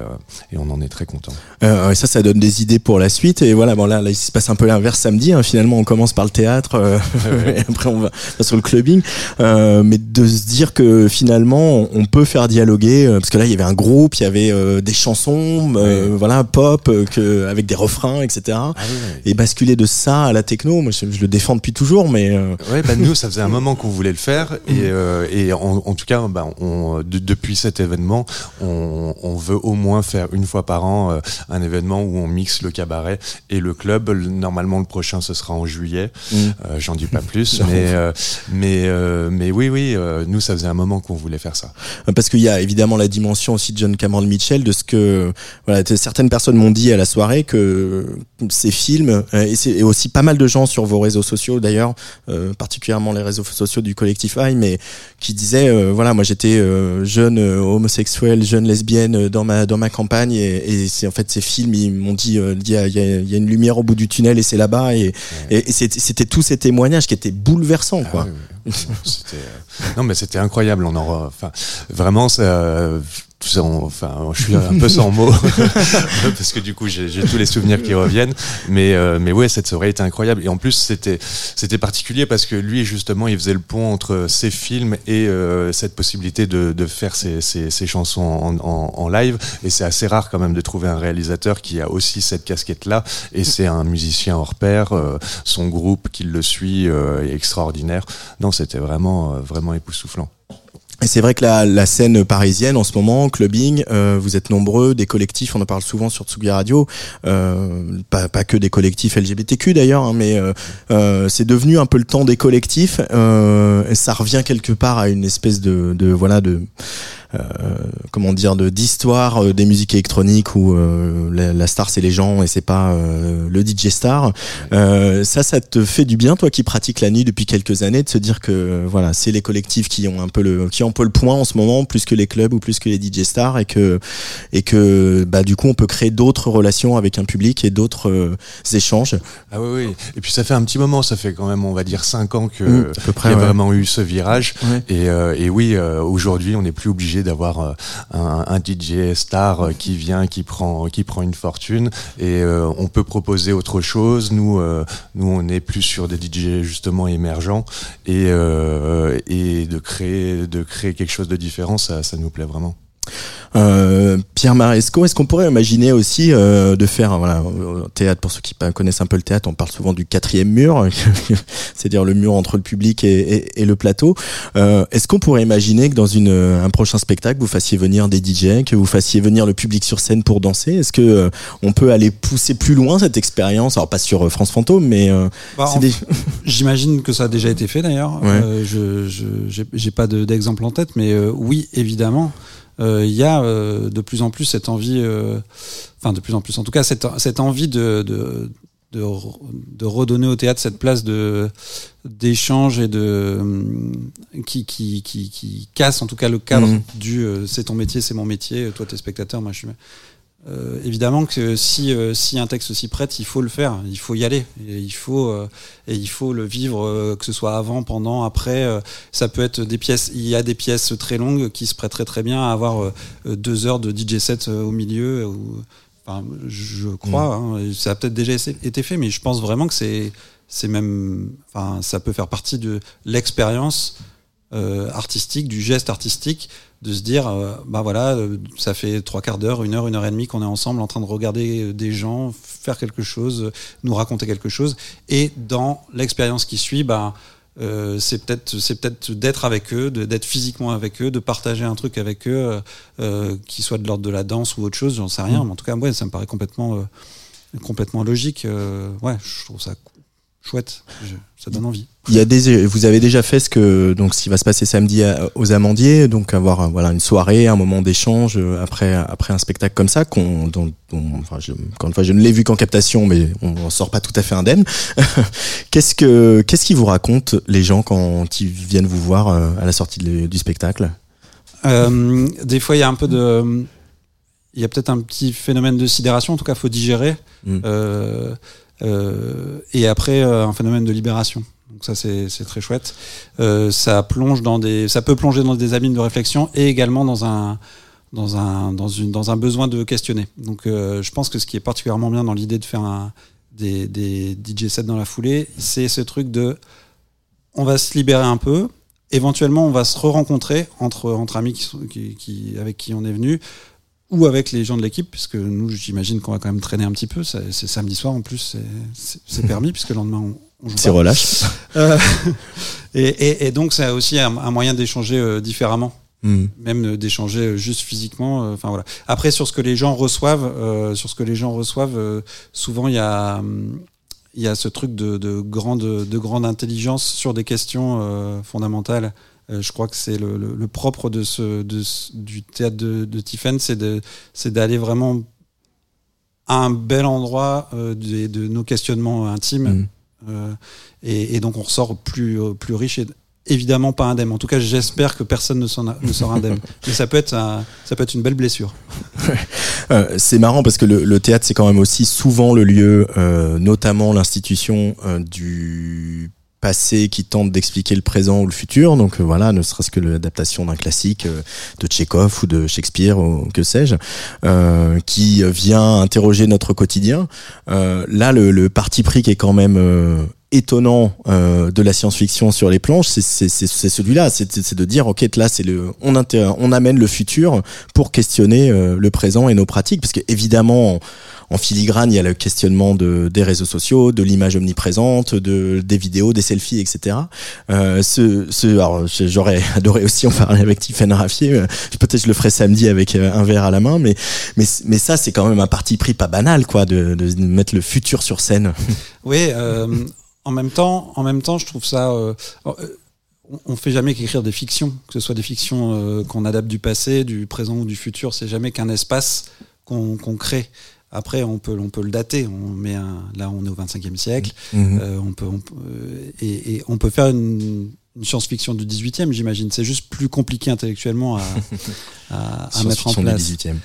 Speaker 6: et on en est très content.
Speaker 2: Ça, ça donne des idées pour la suite. Et voilà, bon là, là il se passe un peu l'inverse samedi. hein. Finalement, on commence par le théâtre, et après on va, sur le clubbing. Mais de se dire que finalement, on peut faire dialoguer, parce que là, il y avait un groupe, il y avait euh, des chansons, euh, voilà, pop, euh, que, avec des refrains, etc. Et basculer de ça à la techno, moi, je, je le défends depuis toujours, mais
Speaker 6: Ouais, bah nous, ça faisait un moment qu'on voulait le faire et, et en, en tout cas, bah, on, de- depuis cet événement, on, on veut au moins faire une fois par an un événement où on mixe le cabaret et le club. Le- Normalement, le prochain, ce sera en juillet.
Speaker 2: Mm.
Speaker 6: J'en dis pas plus, mais mais mais oui, oui, nous, ça faisait un moment qu'on voulait faire ça.
Speaker 2: parce qu'il y a évidemment la dimension aussi de John Cameron Mitchell de ce que voilà certaines personnes m'ont dit à la soirée que ces films euh, et aussi pas mal de gens sur vos réseaux sociaux d'ailleurs euh, particulièrement les réseaux sociaux du collectif I mais qui disaient euh, voilà moi j'étais euh, jeune homosexuel jeune lesbienne dans ma dans ma campagne et, et c'est en fait ces films ils m'ont dit il y, a, il y a- il y a une lumière au bout du tunnel et c'est là-bas et, c'était tous ces témoignages qui étaient bouleversants quoi
Speaker 6: C'était, euh, non, mais c'était incroyable. On en, re- enfin, vraiment, ça, tout ça, on- enfin, je suis un peu sans mots parce que du coup, j'ai tous les souvenirs qui reviennent. Mais, euh, mais ouais, cette soirée était incroyable. Et en plus, c'était, c'était particulier parce que lui, justement, il faisait le pont entre ses films et euh, cette possibilité de, de faire ses, ses, ses chansons en, en, en live. Et c'est assez rare quand même de trouver un réalisateur qui a aussi cette casquette-là. Et c'est un musicien hors pair. euh, son groupe qui le suit euh, est extraordinaire. Non, c'était vraiment, euh, vraiment époustouflant.
Speaker 2: Et c'est vrai que la, la scène parisienne en ce moment, clubbing, euh, vous êtes nombreux, des collectifs, on en parle souvent sur Tsugi Radio, euh, pas, pas que des collectifs LGBTQ d'ailleurs, hein, mais euh, euh, c'est devenu un peu le temps des collectifs. Euh, ça revient quelque part à une espèce de, de voilà de comment dire de d'histoire euh, des musiques électroniques où euh, la, la star c'est les gens et c'est pas euh, le DJ star. Euh, ça, ça te fait du bien, toi qui pratiques la nuit depuis quelques années, de se dire que euh, voilà, c'est les collectifs qui ont un peu le qui ont un peu le point en ce moment, plus que les clubs ou plus que les DJ stars, et que et que bah du coup on peut créer d'autres relations avec un public et d'autres euh, échanges.
Speaker 6: Ah oui, oui. Et puis ça fait un petit moment, ça fait quand même, on va dire, cinq ans que
Speaker 2: Mm, à peu près,
Speaker 6: qu'il y a
Speaker 2: ouais.
Speaker 6: vraiment eu ce virage.
Speaker 2: Ouais.
Speaker 6: Et, euh, et oui, euh, aujourd'hui, on n'est plus obligé d'avoir euh, un, DJ star euh, qui vient, qui prend, qui prend une fortune, et euh, on peut proposer autre chose. Nous, nous, on est plus sur des DJ justement émergents, et et de créer, de créer quelque chose de différent, ça, ça nous plaît vraiment.
Speaker 2: Euh, Pierre Maresco, est-ce qu'on pourrait imaginer aussi euh, de faire voilà théâtre pour ceux qui connaissent un peu le théâtre, on parle souvent du quatrième mur, c'est-à-dire le mur entre le public et, et- et le plateau. Euh, est-ce qu'on pourrait imaginer que dans une un prochain spectacle vous fassiez venir des DJ, que vous fassiez venir le public sur scène pour danser? Est-ce que on peut aller pousser plus loin cette expérience? Alors pas sur France Fantôme, mais
Speaker 5: Bah,
Speaker 2: des-
Speaker 5: J'imagine que ça a déjà été fait d'ailleurs.
Speaker 2: Ouais.
Speaker 5: Je j'ai pas de- d'exemple en tête, mais oui, évidemment, il y a euh, de plus en plus cette envie, euh, enfin de plus en plus, en tout cas cette, cette envie de, de de, re- de redonner au théâtre cette place de d'échange et de hum, qui, qui, qui, qui casse en tout cas le cadre
Speaker 2: Mhm.
Speaker 5: du euh, c'est ton métier, c'est mon métier, toi t'es spectateur, moi je suis. Euh, évidemment que si, euh, si un texte s'y prête, il faut le faire, il faut y aller, et il faut, euh, et il faut le vivre, que ce soit avant, pendant, après. ça peut être des pièces, il y a des pièces très longues qui se prêteraient très bien à avoir deux heures de DJ set au milieu. Ou, enfin, je crois, hein, et ça a peut-être déjà été fait, mais je pense vraiment que c'est, c'est même, enfin, ça peut faire partie de l'expérience euh, artistique, du geste artistique, de se dire, euh, bah voilà, euh, ça fait trois quarts d'heure, une heure, une heure et demie qu'on est ensemble en train de regarder des gens faire quelque chose, nous raconter quelque chose, et dans l'expérience qui suit, bah c'est peut-être c'est peut-être d'être avec eux, d'être physiquement avec eux, de partager un truc avec eux, qui soit de l'ordre de la danse ou autre chose, j'en sais rien,
Speaker 2: Mm.
Speaker 5: mais en tout cas, ouais, ça me paraît complètement complètement logique. ouais, je trouve ça chouette, Je- ça donne envie.
Speaker 2: Il y a des, vous avez déjà fait ce que donc ce qui va se passer samedi à- aux Amandiers, donc avoir euh, voilà une soirée, un moment d'échange euh, après après un spectacle comme ça qu'on dont, dont- enfin je, encore une fois je ne l'ai vu qu'en captation mais on en sort pas tout à fait indemne. qu'est-ce que qu'est-ce qu'ils vous racontent les gens quand ils viennent vous voir euh, à la sortie de- du spectacle?
Speaker 5: Euh, des fois, il y a un peu de. Il y a peut-être un petit phénomène de sidération, en tout cas, faut digérer.
Speaker 2: Mm.
Speaker 5: Euh, et après, euh, un phénomène de libération. Donc ça, c'est très chouette. Euh, ça plonge dans des, ça peut plonger dans des abîmes de réflexion et également dans un, dans un, dans une, dans un besoin de questionner. Donc, euh, je pense que ce qui est particulièrement bien dans l'idée de faire des, des DJ sets dans la foulée, c'est ce truc de, on va se libérer un peu. Éventuellement, on va se re-rencontrer entre, entre amis qui, qui- avec qui on est venu ou avec les gens de l'équipe, puisque nous, j'imagine qu'on va quand même traîner un petit peu. C'est samedi soir en plus, c'est- permis, puisque le lendemain, on, on joue
Speaker 2: C'est relâche.
Speaker 5: Euh, et, et, et donc, c'est aussi un, un moyen d'échanger euh, différemment
Speaker 2: Mm.
Speaker 5: même euh, d'échanger euh, juste physiquement. euh, Enfin voilà. Après sur ce que les gens reçoivent, euh, sur ce que les gens reçoivent, euh, souvent il y a hum, il y a ce truc de, de grande de grande intelligence sur des questions euh, fondamentales. Euh, je crois que c'est le, le, le propre de ce, de ce- du théâtre de, de Tiffen, c'est d'aller vraiment à un bel endroit euh, de, nos questionnements intimes.
Speaker 2: Mm.
Speaker 5: Euh, et, et donc on ressort plus plus riche et évidemment pas indemne. En tout cas, j'espère que personne ne, ne sort indemne. Mais ça peut être un- ça peut être une belle blessure.
Speaker 2: Euh, c'est marrant parce que le, le théâtre c'est quand même aussi souvent le lieu, euh, notamment l'institution euh, du passé qui tente d'expliquer le présent ou le futur. Donc euh, voilà, ne serait-ce que l'adaptation d'un classique euh, de Tchekhov ou de Shakespeare ou que sais-je, euh, qui vient interroger notre quotidien. Là, le, le parti pris qui est quand même étonnant euh, de la science-fiction sur les planches, c'est celui-là, c'est de dire ok là c'est le on inter- on amène le futur pour questionner euh, le présent et nos pratiques, parce que évidemment en, filigrane il y a le questionnement de des réseaux sociaux, de l'image omniprésente, de des vidéos, des selfies, etc. Euh, ce, ce j'aurais adoré aussi en parler avec Tiffany Raffier, euh, peut-être je le ferai samedi avec euh, un verre à la main, mais mais mais ça c'est quand même un parti pris pas banal quoi de, de mettre le futur sur scène.
Speaker 5: Oui. En même temps, en même temps, je trouve ça. euh, euh, on- fait jamais qu'écrire des fictions, que ce soit des fictions euh, qu'on adapte du passé, du présent ou du futur. C'est jamais qu'un espace qu'on crée. Après, on peut, on peut le dater. On met un, là, on est au 25e siècle.
Speaker 2: Mhm.
Speaker 5: Euh, on peut, on peut- et, et on peut faire une, une science-fiction du 18e, j'imagine. C'est juste plus compliqué intellectuellement à, à, à mettre en
Speaker 2: du
Speaker 5: place.
Speaker 2: 18e.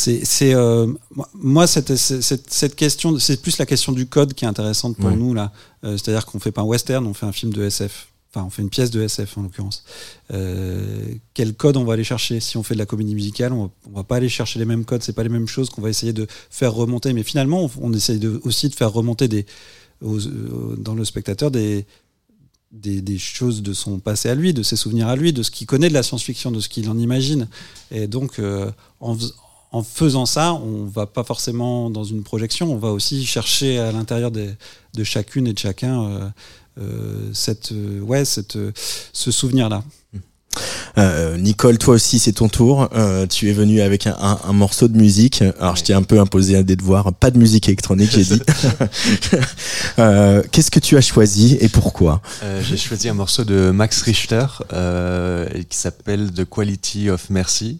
Speaker 5: C'est, c'est, euh, moi- cette, cette, cette question, c'est plus la question du code qui est intéressante pour
Speaker 2: Ouais.
Speaker 5: nous là. Euh, c'est-à-dire qu'on fait pas un western, on fait un film de SF. Enfin, on fait une pièce de SF en l'occurrence. Euh, quel code on va aller chercher? Si on fait de la comédie musicale, on va, on va pas aller chercher les mêmes codes. C'est pas les mêmes choses qu'on va essayer de faire remonter. Mais finalement, on, on essaye de, aussi de faire remonter des, aux- dans le spectateur des, des, des choses de son passé à lui, de ses souvenirs à lui, de ce qu'il connaît de la science-fiction, de ce qu'il en imagine. Et donc, euh, en, en faisant ça, on va pas forcément dans une projection, on va aussi chercher à l'intérieur de chacune et de chacun euh, euh, euh, ce souvenir-là.
Speaker 2: Euh, Nicole, toi aussi, c'est ton tour. Euh, tu es venu avec un, un- un morceau de musique. Alors, je t'ai un peu imposé un des devoirs. Pas de musique électronique, j'ai dit. Euh, Qu'est-ce que tu as choisi et pourquoi?
Speaker 6: J'ai choisi un morceau de Max Richter qui s'appelle The Quality of Mercy.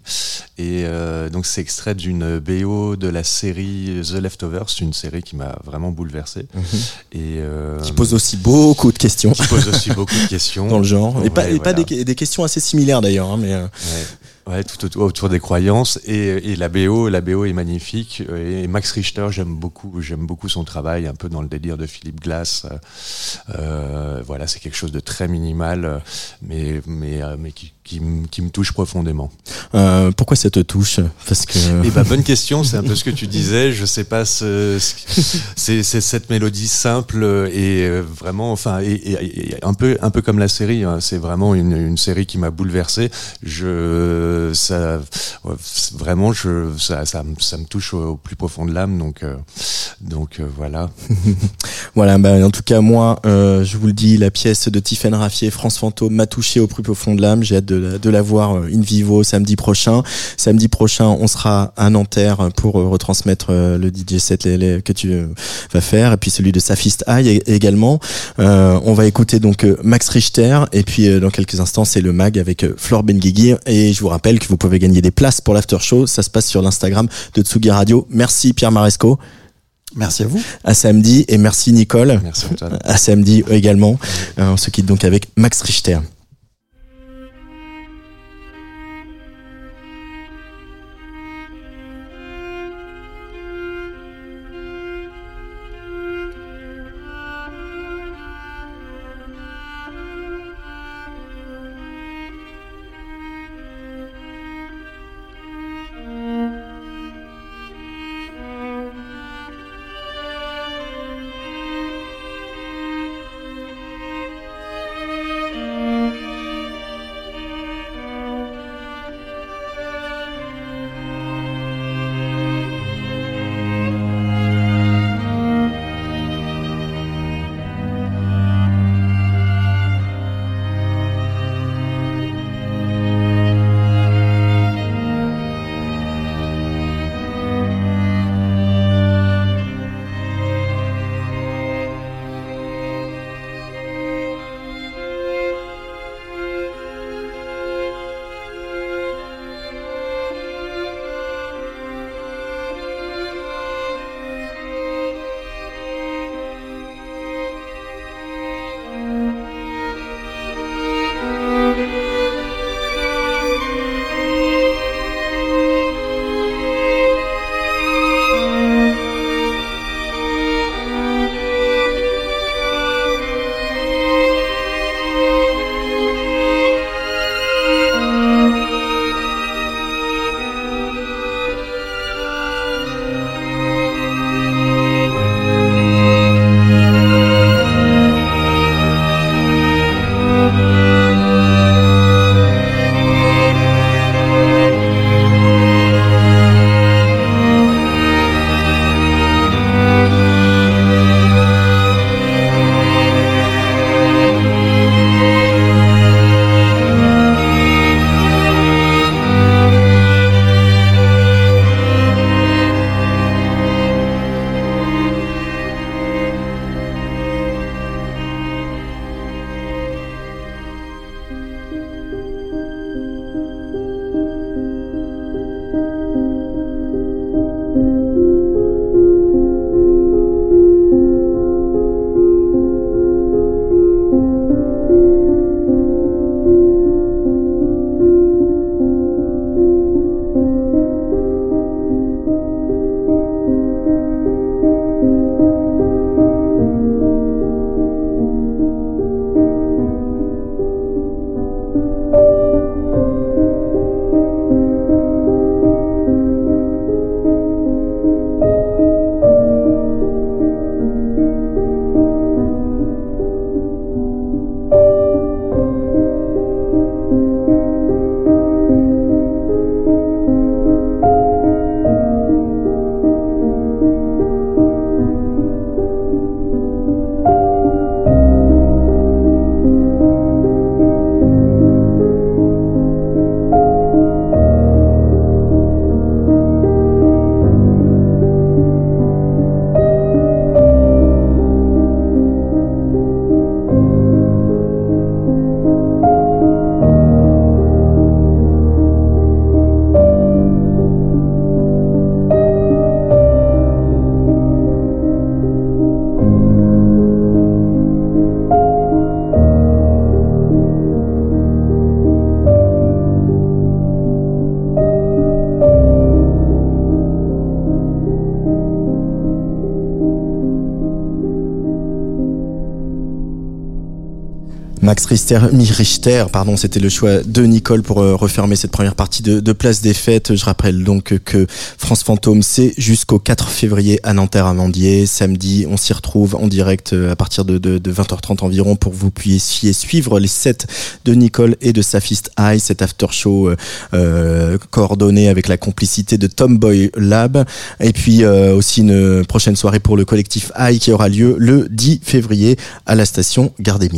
Speaker 6: Et donc c'est extrait d'une BO de la série The Leftovers, une série qui m'a vraiment bouleversé. Et euh,
Speaker 2: Qui pose aussi beaucoup de questions.
Speaker 6: qui pose aussi beaucoup de questions
Speaker 2: dans le genre. Et pas, et des, des questions assez similaires d'ailleurs. hein, mais euh,
Speaker 6: Ouais, tout autour, des croyances et, et la BO, la BO est magnifique et Max Richter, j'aime beaucoup, j'aime beaucoup son travail, un peu dans le délire de Philippe Glass. Euh, euh, voilà, c'est quelque chose de très minimal, mais mais mais qui qui, me- qui me touche profondément.
Speaker 2: euh, pourquoi ça te touche? Parce que
Speaker 6: Et bah bonne question, c'est un peu ce que tu disais. Je sais pas, ce, ce- c'est c'est cette mélodie simple et euh, vraiment, enfin, et, et- et un peu un peu comme la série. hein, c'est vraiment une, une série qui m'a bouleversé. Je ça c'est- vraiment je ça ça, me- ça me touche au, au plus profond de l'âme. Donc euh, donc euh, voilà.
Speaker 2: Voilà, bah, en tout cas, moi, euh, je vous le dis, la pièce de Tiffaine Raffier, France Fantôme, m'a touché au plus profond de l'âme. J'ai hâte de, de la voir euh, in vivo samedi prochain. Samedi prochain, on sera à Nanterre pour euh, retransmettre euh, le DJ set les- les- que tu vas faire, et puis celui de Safist High également. Euh, on va écouter donc Max Richter, et puis dans quelques instants, c'est le mag avec Flore Benguigui. Et je vous rappelle que vous pouvez gagner des places pour l'after show. Ça se passe sur l'Instagram de Tsugi Radio. Merci Pierre Maresco.
Speaker 5: Merci à vous.
Speaker 2: À samedi et merci Nicole.
Speaker 6: Merci Antoine.
Speaker 2: À samedi également. Euh, on se quitte donc avec Max Richter. Max Richter, pardon, c'était le choix de Nicole pour euh, refermer cette première partie de, de Place des Fêtes. Je rappelle donc que France Fantôme, c'est jusqu'au 4 février à Nanterre-Amandier. Samedi, on s'y retrouve en direct euh, à partir de, de, de 20h30 environ pour que vous puissiez suivre les sets de Nicole et de Safist High, cet after show euh, coordonné avec la complicité de Tomboy Lab. Et puis aussi une prochaine soirée pour le collectif High qui aura lieu le 10 février à la station Gare des.